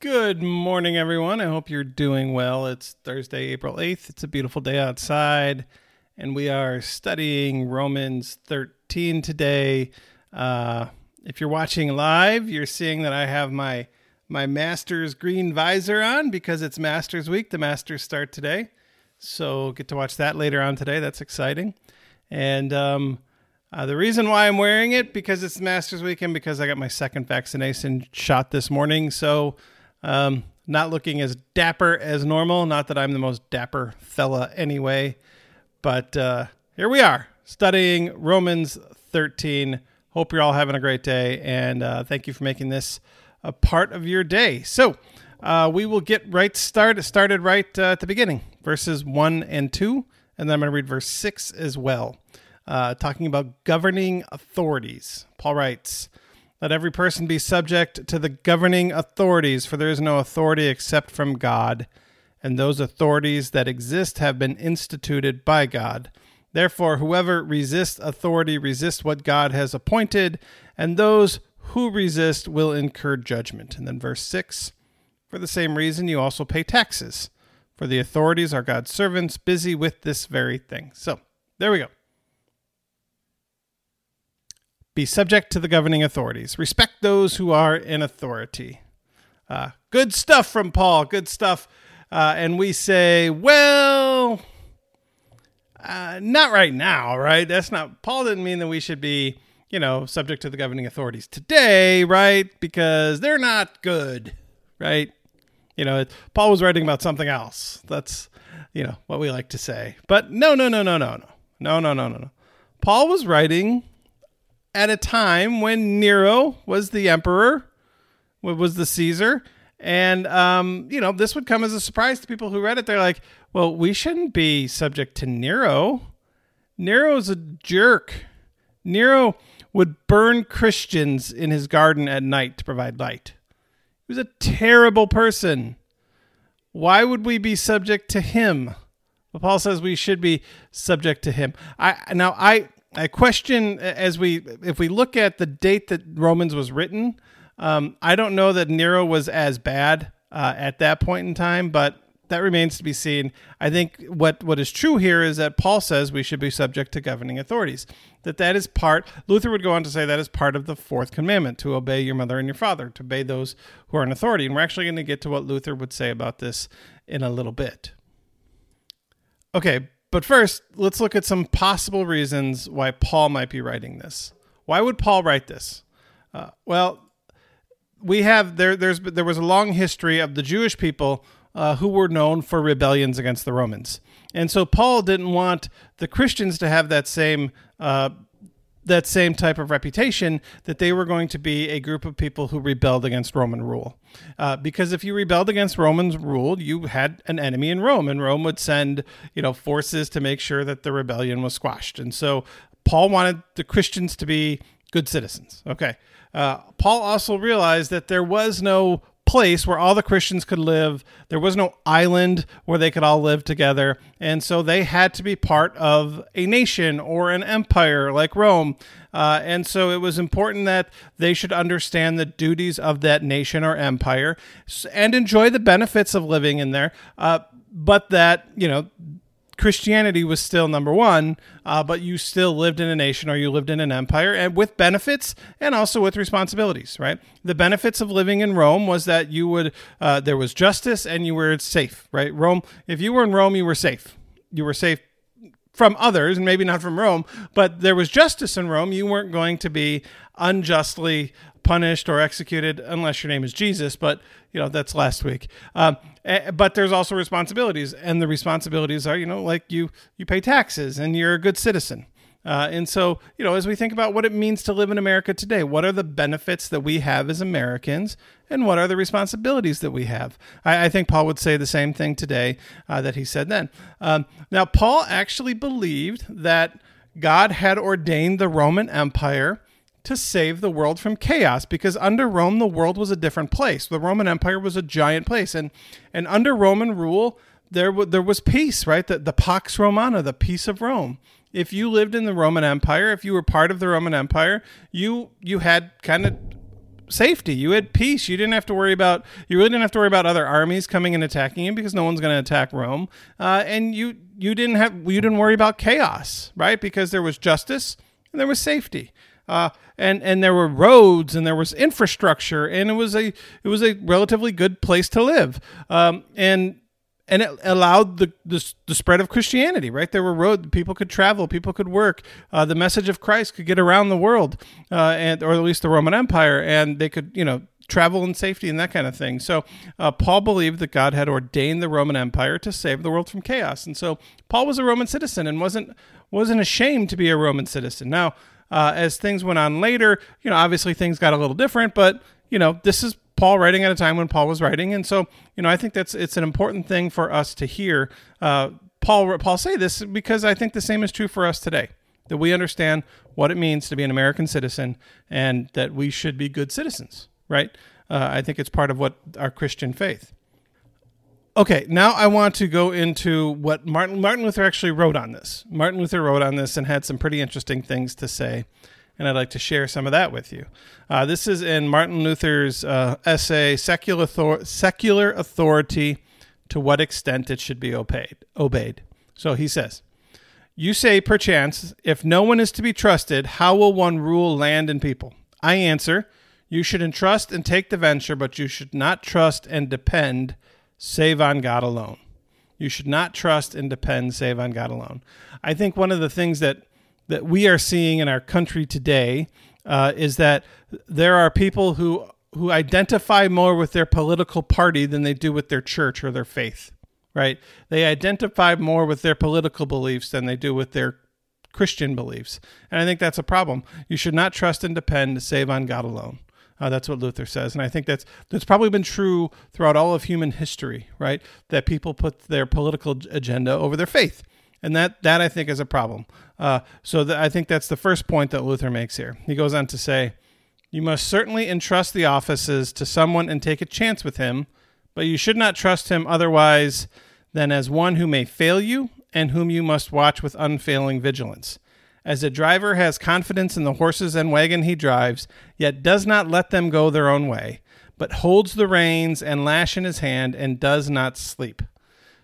Good morning, everyone. I hope you're doing well. It's Thursday, April 8th. It's a beautiful day outside, and we are studying Romans 13 today. Uh, if you're watching live, you're seeing that I have my my master's green visor on because it's Masters Week. The Masters start today, so get to watch that later on today. That's exciting. And um, uh, the reason why I'm wearing it because it's Masters Weekend because I got my second vaccination shot this morning. So um, not looking as dapper as normal. Not that I'm the most dapper fella anyway, but uh, here we are studying Romans 13. Hope you're all having a great day, and uh, thank you for making this a part of your day. So uh, we will get right start started right uh, at the beginning, verses one and two, and then I'm going to read verse six as well, uh, talking about governing authorities. Paul writes. Let every person be subject to the governing authorities, for there is no authority except from God, and those authorities that exist have been instituted by God. Therefore, whoever resists authority resists what God has appointed, and those who resist will incur judgment. And then verse 6 For the same reason, you also pay taxes, for the authorities are God's servants busy with this very thing. So, there we go. Be subject to the governing authorities. Respect those who are in authority. Uh, good stuff from Paul. Good stuff. Uh, and we say, well, uh, not right now, right? That's not, Paul didn't mean that we should be, you know, subject to the governing authorities today, right? Because they're not good, right? You know, Paul was writing about something else. That's, you know, what we like to say. But no, no, no, no, no, no. No, no, no, no, no. Paul was writing at a time when Nero was the emperor, was the Caesar. And, um, you know, this would come as a surprise to people who read it. They're like, well, we shouldn't be subject to Nero. Nero's a jerk. Nero would burn Christians in his garden at night to provide light. He was a terrible person. Why would we be subject to him? Well, Paul says we should be subject to him. I now I I question as we if we look at the date that Romans was written. Um, I don't know that Nero was as bad uh, at that point in time, but that remains to be seen. I think what what is true here is that Paul says we should be subject to governing authorities. That that is part. Luther would go on to say that is part of the fourth commandment to obey your mother and your father, to obey those who are in authority. And we're actually going to get to what Luther would say about this in a little bit. Okay, but first, let's look at some possible reasons why Paul might be writing this. Why would Paul write this? Uh, well, we have there. There's there was a long history of the Jewish people uh, who were known for rebellions against the Romans, and so Paul didn't want the Christians to have that same uh, that same type of reputation that they were going to be a group of people who rebelled against Roman rule. Uh, because if you rebelled against Roman's rule, you had an enemy in Rome, and Rome would send you know forces to make sure that the rebellion was squashed. And so Paul wanted the Christians to be good citizens. Okay. Uh, Paul also realized that there was no place where all the Christians could live. There was no island where they could all live together. And so they had to be part of a nation or an empire like Rome. Uh, and so it was important that they should understand the duties of that nation or empire and enjoy the benefits of living in there. Uh, but that, you know, Christianity was still number one, uh, but you still lived in a nation or you lived in an empire and with benefits and also with responsibilities, right? The benefits of living in Rome was that you would, uh, there was justice and you were safe, right? Rome, if you were in Rome, you were safe. You were safe from others and maybe not from Rome, but there was justice in Rome. You weren't going to be unjustly punished or executed unless your name is Jesus, but you know that's last week. Um, but there's also responsibilities, and the responsibilities are you know like you you pay taxes and you're a good citizen. Uh, and so, you know, as we think about what it means to live in America today, what are the benefits that we have as Americans, and what are the responsibilities that we have? I, I think Paul would say the same thing today uh, that he said then. Um, now, Paul actually believed that God had ordained the Roman Empire to save the world from chaos because under Rome the world was a different place. The Roman Empire was a giant place and and under Roman rule there w- there was peace, right? The the Pax Romana, the peace of Rome. If you lived in the Roman Empire, if you were part of the Roman Empire, you you had kind of safety. You had peace. You didn't have to worry about you really didn't have to worry about other armies coming and attacking you because no one's going to attack Rome. Uh, and you you didn't have you didn't worry about chaos, right? Because there was justice and there was safety. Uh, and and there were roads and there was infrastructure and it was a it was a relatively good place to live. Um, and and it allowed the, the, the spread of Christianity. Right, there were roads; people could travel, people could work. Uh, the message of Christ could get around the world, uh, and or at least the Roman Empire, and they could you know travel in safety and that kind of thing. So uh, Paul believed that God had ordained the Roman Empire to save the world from chaos, and so Paul was a Roman citizen and wasn't wasn't ashamed to be a Roman citizen. Now, uh, as things went on later, you know, obviously things got a little different, but you know, this is Paul writing at a time when Paul was writing, and so you know I think that's it's an important thing for us to hear uh, Paul Paul say this because I think the same is true for us today that we understand what it means to be an American citizen and that we should be good citizens, right? Uh, I think it's part of what our Christian faith. Okay, now I want to go into what Martin Martin Luther actually wrote on this. Martin Luther wrote on this and had some pretty interesting things to say and I'd like to share some of that with you. Uh, this is in Martin Luther's uh, essay, Secular, Secular Authority to What Extent It Should Be Obeyed. obeyed. So he says, You say, perchance, if no one is to be trusted, how will one rule land and people? I answer, You should entrust and take the venture, but you should not trust and depend save on God alone. You should not trust and depend save on God alone. I think one of the things that that we are seeing in our country today uh, is that there are people who who identify more with their political party than they do with their church or their faith. Right? They identify more with their political beliefs than they do with their Christian beliefs, and I think that's a problem. You should not trust and depend to save on God alone. Uh, that's what Luther says, and I think that's that's probably been true throughout all of human history, right? That people put their political agenda over their faith, and that that I think is a problem. Uh, so I think that's the first point that Luther makes here. He goes on to say, "You must certainly entrust the offices to someone and take a chance with him, but you should not trust him otherwise than as one who may fail you and whom you must watch with unfailing vigilance." As a driver has confidence in the horses and wagon he drives, yet does not let them go their own way, but holds the reins and lash in his hand and does not sleep.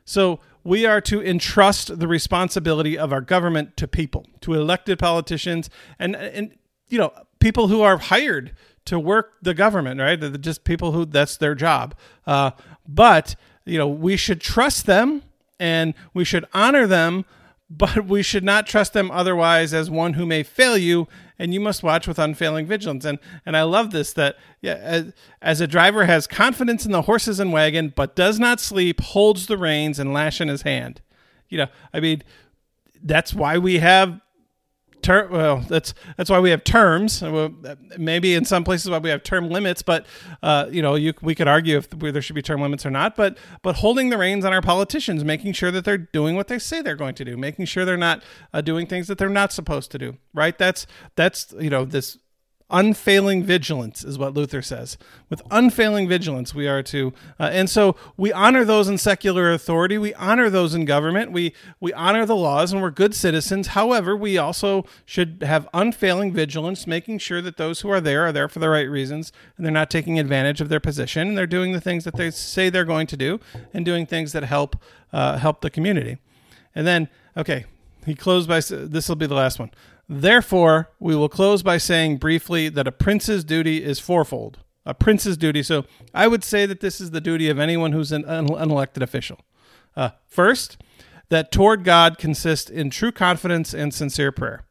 So we are to entrust the responsibility of our government to people, to elected politicians, and and you know people who are hired to work the government, right? They're just people who that's their job. Uh, but you know we should trust them and we should honor them but we should not trust them otherwise as one who may fail you and you must watch with unfailing vigilance. And and i love this that yeah as, as a driver has confidence in the horses and wagon but does not sleep holds the reins and lash in his hand. You know i mean that's why we have well, that's that's why we have terms. Maybe in some places why we have term limits, but uh, you know, you, we could argue if there should be term limits or not. But but holding the reins on our politicians, making sure that they're doing what they say they're going to do, making sure they're not uh, doing things that they're not supposed to do. Right? That's that's you know this unfailing vigilance is what Luther says. With unfailing vigilance, we are to, uh, and so we honor those in secular authority. We honor those in government. We we honor the laws, and we're good citizens. However, we also should have unfailing vigilance, making sure that those who are there are there for the right reasons, and they're not taking advantage of their position, and they're doing the things that they say they're going to do, and doing things that help uh, help the community. And then, okay, he closed by this will be the last one. Therefore, we will close by saying briefly that a prince's duty is fourfold. A prince's duty. So I would say that this is the duty of anyone who's an unelected official. Uh, first, that toward God consists in true confidence and sincere prayer.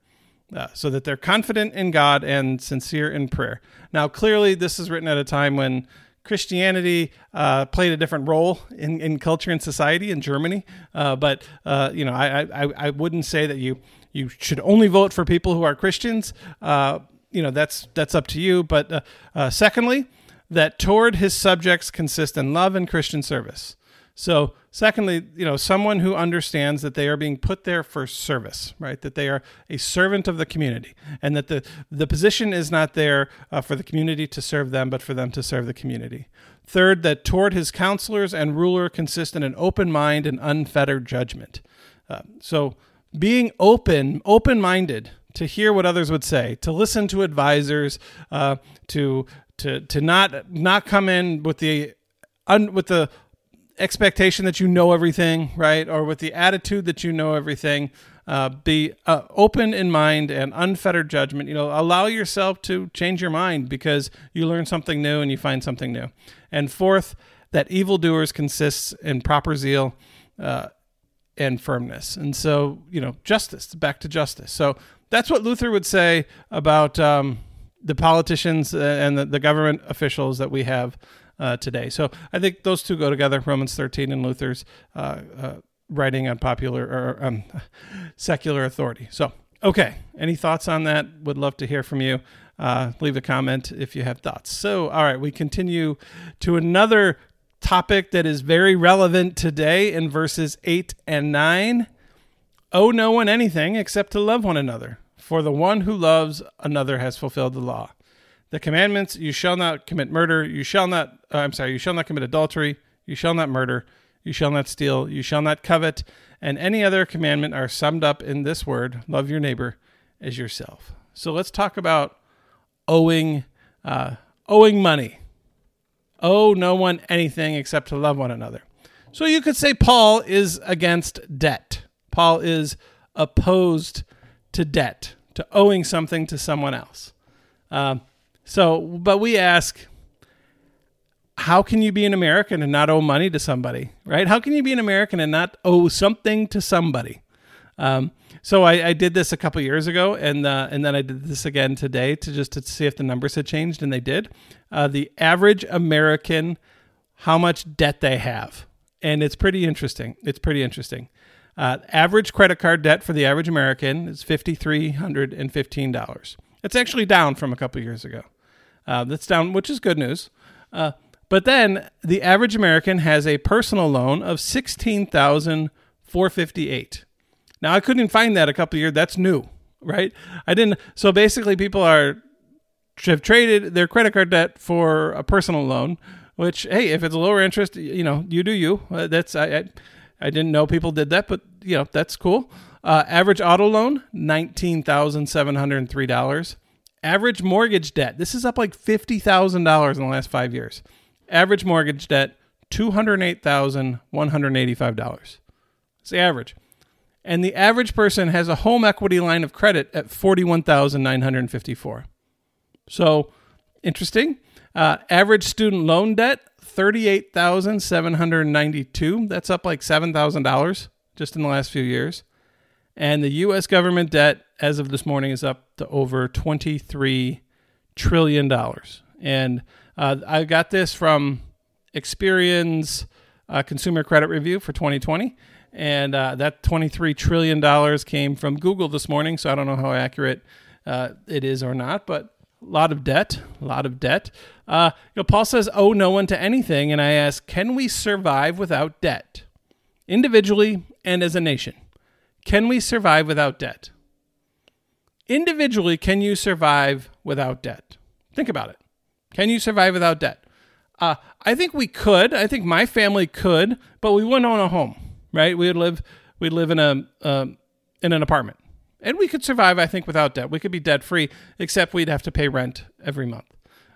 Uh, so that they're confident in God and sincere in prayer. Now, clearly, this is written at a time when Christianity uh, played a different role in, in culture and society in Germany. Uh, but uh, you know, I, I I wouldn't say that you you should only vote for people who are Christians. Uh, you know, that's that's up to you. But uh, uh, secondly, that toward his subjects consist in love and Christian service. So, secondly, you know, someone who understands that they are being put there for service, right? That they are a servant of the community, and that the the position is not there uh, for the community to serve them, but for them to serve the community. Third, that toward his counselors and ruler consist in an open mind and unfettered judgment. Uh, so, being open, open minded to hear what others would say, to listen to advisors, uh, to to to not not come in with the un, with the expectation that you know everything, right, or with the attitude that you know everything. Uh, be uh, open in mind and unfettered judgment. You know, allow yourself to change your mind because you learn something new and you find something new. And fourth, that evildoers consists in proper zeal uh, and firmness. And so, you know, justice, back to justice. So that's what Luther would say about um, the politicians and the, the, government officials that we have uh, today. So I think those two go together Romans 13 and Luther's uh, uh, writing on popular or um, secular authority. So, okay. Any thoughts on that? Would love to hear from you. Uh, leave a comment if you have thoughts. So, all right, we continue to another topic that is very relevant today in verses 8 and 9. Owe no one anything except to love one another, for the one who loves another has fulfilled the law. The commandments you shall not commit murder, you shall not, uh, I'm sorry, you shall not commit adultery, you shall not murder, you shall not steal, you shall not covet, and any other commandment are summed up in this word love your neighbor as yourself. So let's talk about owing, uh, owing money. Owe no one anything except to love one another. So you could say Paul is against debt. Paul is opposed to debt, to owing something to someone else. Um, so, but we ask, how can you be an American and not owe money to somebody, right? How can you be an American and not owe something to somebody? Um, so I, I, did this a couple years ago, and uh, and then I did this again today to just to see if the numbers had changed, and they did. Uh, the average American, how much debt they have, and it's pretty interesting. It's pretty interesting. Uh, average credit card debt for the average American is fifty three hundred and fifteen dollars. It's actually down from a couple years ago. Uh, that's down, which is good news. Uh, but then the average American has a personal loan of sixteen thousand four fifty eight. Now I couldn't find that a couple years. That's new, right? I didn't. So basically, people are have traded their credit card debt for a personal loan. Which hey, if it's a lower interest, you know, you do you. Uh, that's I, I, I didn't know people did that, but you know that's cool. Uh, average auto loan nineteen thousand seven hundred three dollars. Average mortgage debt. This is up like fifty thousand dollars in the last five years. Average mortgage debt, $208,185. It's the average. And the average person has a home equity line of credit at 41,954. So, interesting. Uh, average student loan debt, 38,792. That's up like $7,000 just in the last few years. And the US government debt as of this morning is up to over 23 trillion dollars. And uh, I got this from Experian's uh, Consumer Credit Review for 2020. And uh, that $23 trillion came from Google this morning. So I don't know how accurate uh, it is or not, but a lot of debt, a lot of debt. Uh, you know, Paul says, owe no one to anything. And I ask, can we survive without debt? Individually and as a nation. Can we survive without debt? Individually, can you survive without debt? Think about it. Can you survive without debt? Uh, I think we could. I think my family could, but we wouldn't own a home, right? We would live we'd live in a uh, in an apartment, and we could survive. I think without debt, we could be debt free, except we'd have to pay rent every month.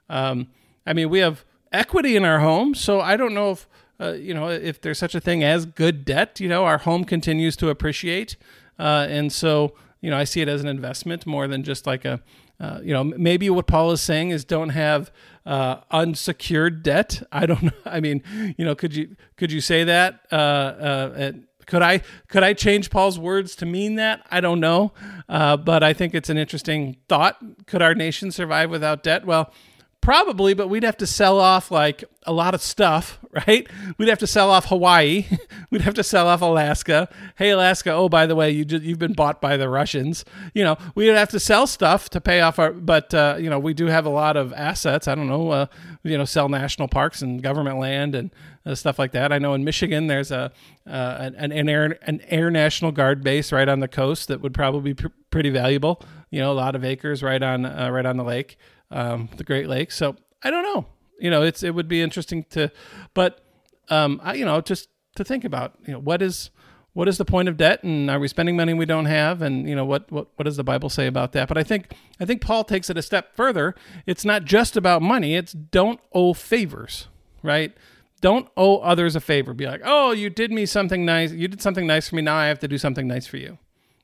Um, I mean, we have equity in our home, so I don't know if uh, you know if there's such a thing as good debt. You know, our home continues to appreciate, uh, and so you know I see it as an investment more than just like a uh, you know, maybe what Paul is saying is don't have uh, unsecured debt. I don't know. I mean, you know, could you could you say that? Uh, uh could I could I change Paul's words to mean that? I don't know, uh, but I think it's an interesting thought. Could our nation survive without debt? Well, Probably, but we'd have to sell off like a lot of stuff, right? We'd have to sell off Hawaii. we'd have to sell off Alaska. Hey, Alaska, oh, by the way, you just, you've been bought by the Russians. You know, we'd have to sell stuff to pay off our, but, uh, you know, we do have a lot of assets. I don't know, uh, you know, sell national parks and government land and uh, stuff like that. I know in Michigan there's a uh, an, an, air an air National Guard base right on the coast that would probably be pr- pretty valuable. You know, a lot of acres right on uh, right on the lake um, the Great Lakes. So I don't know. You know, it's it would be interesting to, but um, I, you know, just to think about, you know, what is what is the point of debt and are we spending money we don't have and you know what, what what does the bible say about that? But i think i think paul takes it a step further. It's not just about money. It's don't owe favors right? Don't owe others a favor. Be like oh you did me something nice. You did something nice for me. Now i have to do something nice for you.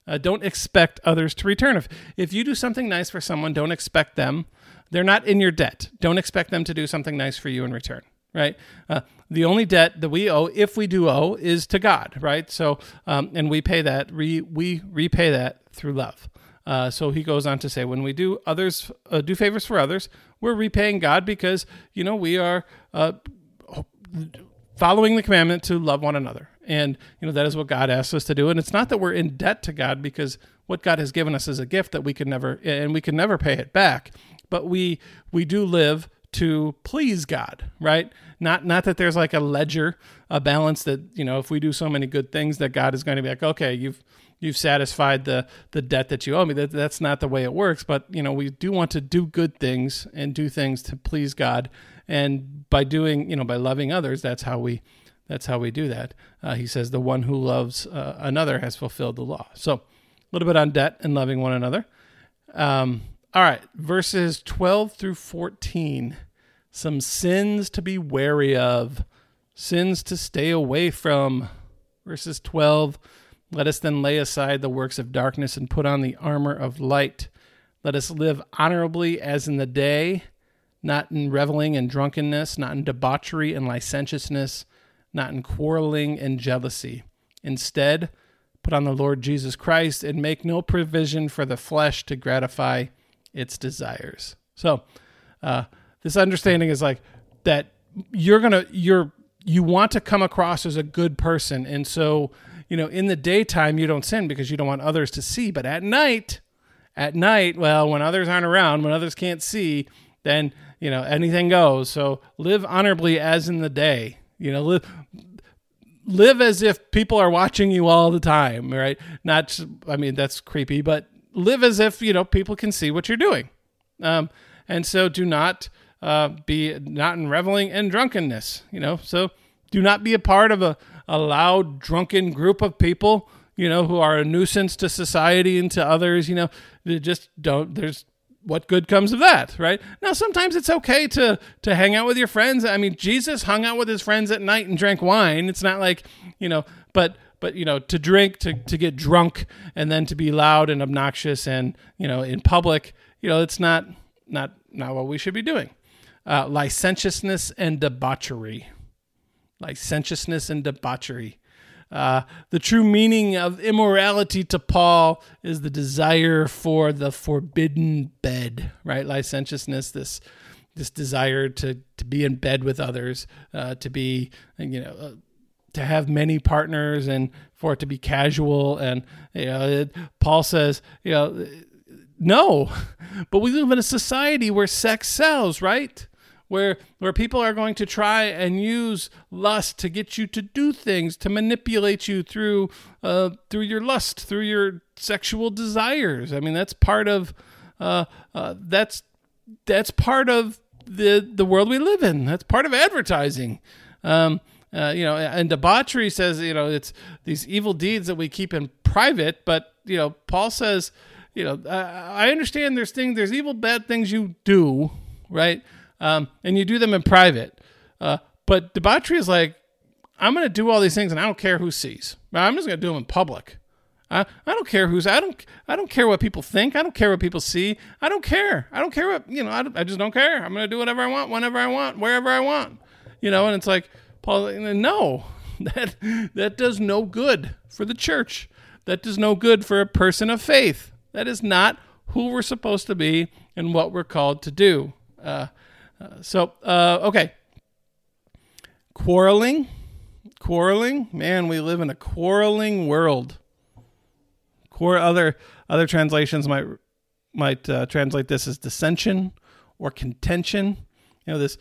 Uh, don't expect others to return. If if you do something nice for someone don't expect them they're not in your debt don't expect them to do something nice for you in return right? Uh, the only debt that we owe, if we do owe, is to God, right? So, um, and we pay that, re, we repay that through love. Uh, so he goes on to say, when we do others, uh, do favors for others, we're repaying God because you know we are uh, following the commandment to love one another, and you know that is what God asks us to do. And it's not that we're in debt to God because what God has given us is a gift that we can never and we can never pay it back. But we we do live to please God, right? Not not that there's like a ledger, a balance that you know if we do so many good things that God is going to be like, okay, you've you've satisfied the the debt that you owe me. That that's not the way it works. But you know we do want to do good things and do things to please God, and by doing you know by loving others, that's how we that's how we do that. Uh, he says the one who loves uh, another has fulfilled the law. So a little bit on debt and loving one another. Um, all right, verses 12 through 14. Some sins to be wary of, sins to stay away from. Verses 12. Let us then lay aside the works of darkness and put on the armor of light. Let us live honorably as in the day, not in reveling and drunkenness, not in debauchery and licentiousness, not in quarreling and jealousy. Instead, put on the Lord Jesus Christ and make no provision for the flesh to gratify its desires. So, uh, this understanding is like that you're gonna you're you want to come across as a good person, and so you know in the daytime you don't sin because you don't want others to see, but at night, at night, well, when others aren't around, when others can't see, then you know anything goes. So live honorably as in the day. You know, live live as if people are watching you all the time, right? Not, I mean, that's creepy, but live as if you know people can see what you're doing, um, and so do not uh, be not in reveling and drunkenness. You know, so do not be a part of a, a loud drunken group of people. You know, who are a nuisance to society and to others. You know, just don't. There's what good comes of that, right? Now, sometimes it's okay to to hang out with your friends. I mean, Jesus hung out with his friends at night and drank wine. It's not like you know, but but you know to drink to, to get drunk and then to be loud and obnoxious and you know in public you know it's not not not what we should be doing uh, licentiousness and debauchery licentiousness and debauchery uh, the true meaning of immorality to Paul is the desire for the forbidden bed, right? Licentiousness, this this desire to to be in bed with others, uh, to be you know uh, to have many partners and for it to be casual and you know it, Paul says you know no but we live in a society where sex sells right where where people are going to try and use lust to get you to do things to manipulate you through uh, through your lust through your sexual desires i mean that's part of uh, uh, that's that's part of the the world we live in that's part of advertising um, uh, you know, and debauchery says, you know, it's these evil deeds that we keep in private. But you know, Paul says, you know, I understand there's things, there's evil, bad things you do, right? Um, and you do them in private. Uh, but debauchery is like, I'm going to do all these things, and I don't care who sees. I'm just going to do them in public. I, I don't care who's I don't I don't care what people think. I don't care what people see. I don't care. I don't care what you know. I, I just don't care. I'm going to do whatever I want, whenever I want, wherever I want. You know, and it's like Paul, no, that that does no good for the church. That does no good for a person of faith. That is not who we're supposed to be and what we're called to do. Uh, so, uh, okay. Quarreling, quarreling. Man, we live in a quarreling world. Quar- other other translations might might uh, translate this as dissension or contention. You know this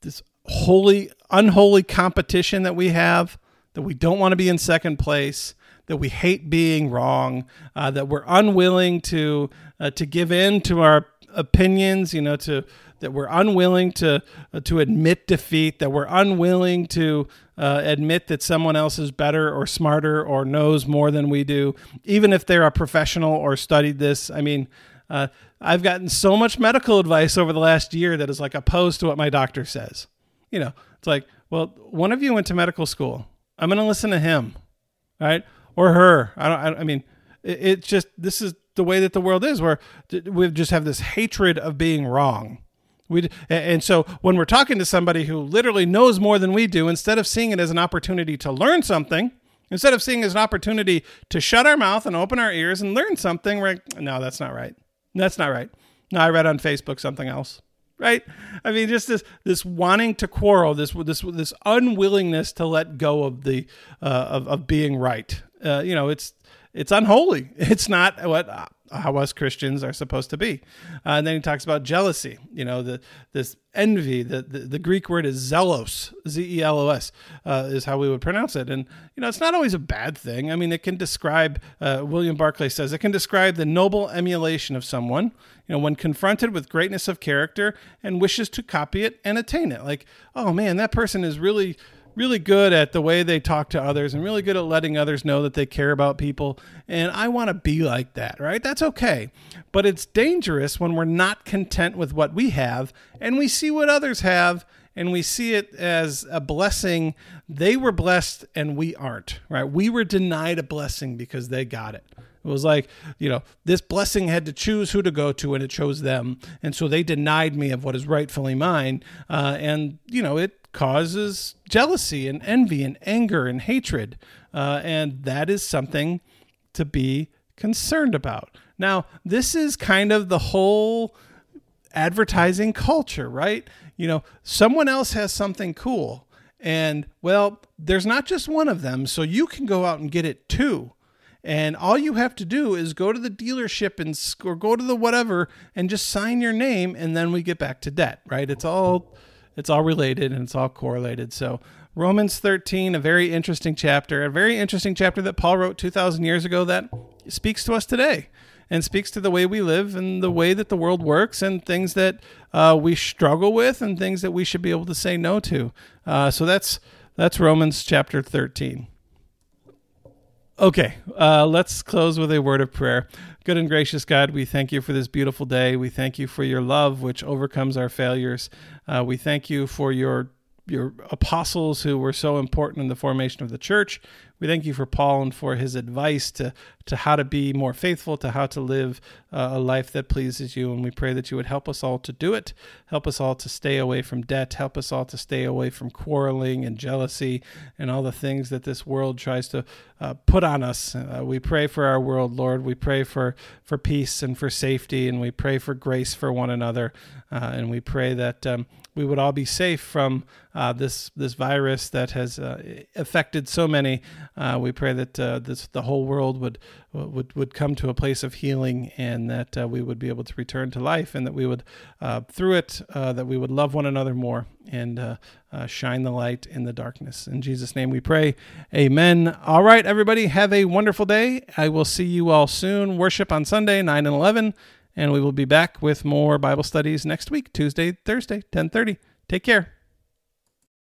this holy, unholy competition that we have, that we don't want to be in second place, that we hate being wrong, uh, that we're unwilling to uh, to give in to our opinions, you know, to that we're unwilling to uh, to admit defeat, that we're unwilling to uh, admit that someone else is better or smarter or knows more than we do, even if they're a professional or studied this. I mean, uh, I've gotten so much medical advice over the last year that is like opposed to what my doctor says. You know, it's like, well, one of you went to medical school. I'm going to listen to him, right? Or her. I don't. I, I mean, it's it just this is the way that the world is, where we just have this hatred of being wrong. We and so when we're talking to somebody who literally knows more than we do, instead of seeing it as an opportunity to learn something, instead of seeing it as an opportunity to shut our mouth and open our ears and learn something, we're like, no, that's not right. That's not right. No, I read on Facebook something else. Right? I mean, just this this wanting to quarrel, this this this unwillingness to let go of the uh, of of being right. Uh, you know, it's it's unholy. It's not what how us Christians are supposed to be. Uh, and then he talks about jealousy. You know, the this envy. The the, the Greek word is zelos, z e l o s, uh, is how we would pronounce it. And you know, it's not always a bad thing. I mean, it can describe. Uh, William Barclay says it can describe the noble emulation of someone. You know, when confronted with greatness of character and wishes to copy it and attain it. Like, oh man, that person is really really good at the way they talk to others and really good at letting others know that they care about people. And I want to be like that, right? That's okay. But it's dangerous when we're not content with what we have and we see what others have and we see it as a blessing. They were blessed and we aren't, right? We were denied a blessing because they got it. It was like, you know, this blessing had to choose who to go to, and it chose them. And so they denied me of what is rightfully mine. Uh, and, you know, it causes jealousy and envy and anger and hatred. Uh, and that is something to be concerned about. Now, this is kind of the whole advertising culture, right? You know, someone else has something cool. And well, there's not just one of them, so you can go out and get it too. And all you have to do is go to the dealership and or go to the whatever and just sign your name, and then we get back to debt, right? It's all it's all related and it's all correlated. So, Romans 13, a very interesting chapter, a very interesting chapter that Paul wrote 2,000 years ago that speaks to us today and speaks to the way we live and the way that the world works and things that uh, we struggle with and things that we should be able to say no to. Uh, so that's that's Romans chapter 13. Okay, uh, let's close with a word of prayer. Good and gracious God, we thank you for this beautiful day. We thank you for your love, which overcomes our failures. Uh, we thank you for your your apostles who were so important in the formation of the church. We thank you for Paul and for his advice to, to how to be more faithful, to how to live uh, a life that pleases you. And we pray that you would help us all to do it. Help us all to stay away from debt. Help us all to stay away from quarreling and jealousy and all the things that this world tries to uh, put on us. Uh, we pray for our world, Lord. We pray for, for peace and for safety, and we pray for grace for one another. Uh, and we pray that um, we would all be safe from uh, this this virus that has uh, affected so many. Uh, we pray that uh, this the whole world would would would come to a place of healing, and that uh, we would be able to return to life, and that we would uh, through it that we would love one another more and shine the light in the darkness. In Jesus' name, we pray. Amen. All right, everybody, have a wonderful day. I will see you all soon. Worship on Sunday, nine and eleven and we will be back with more Bible studies next week, Tuesday, Thursday, 10:30. Take care.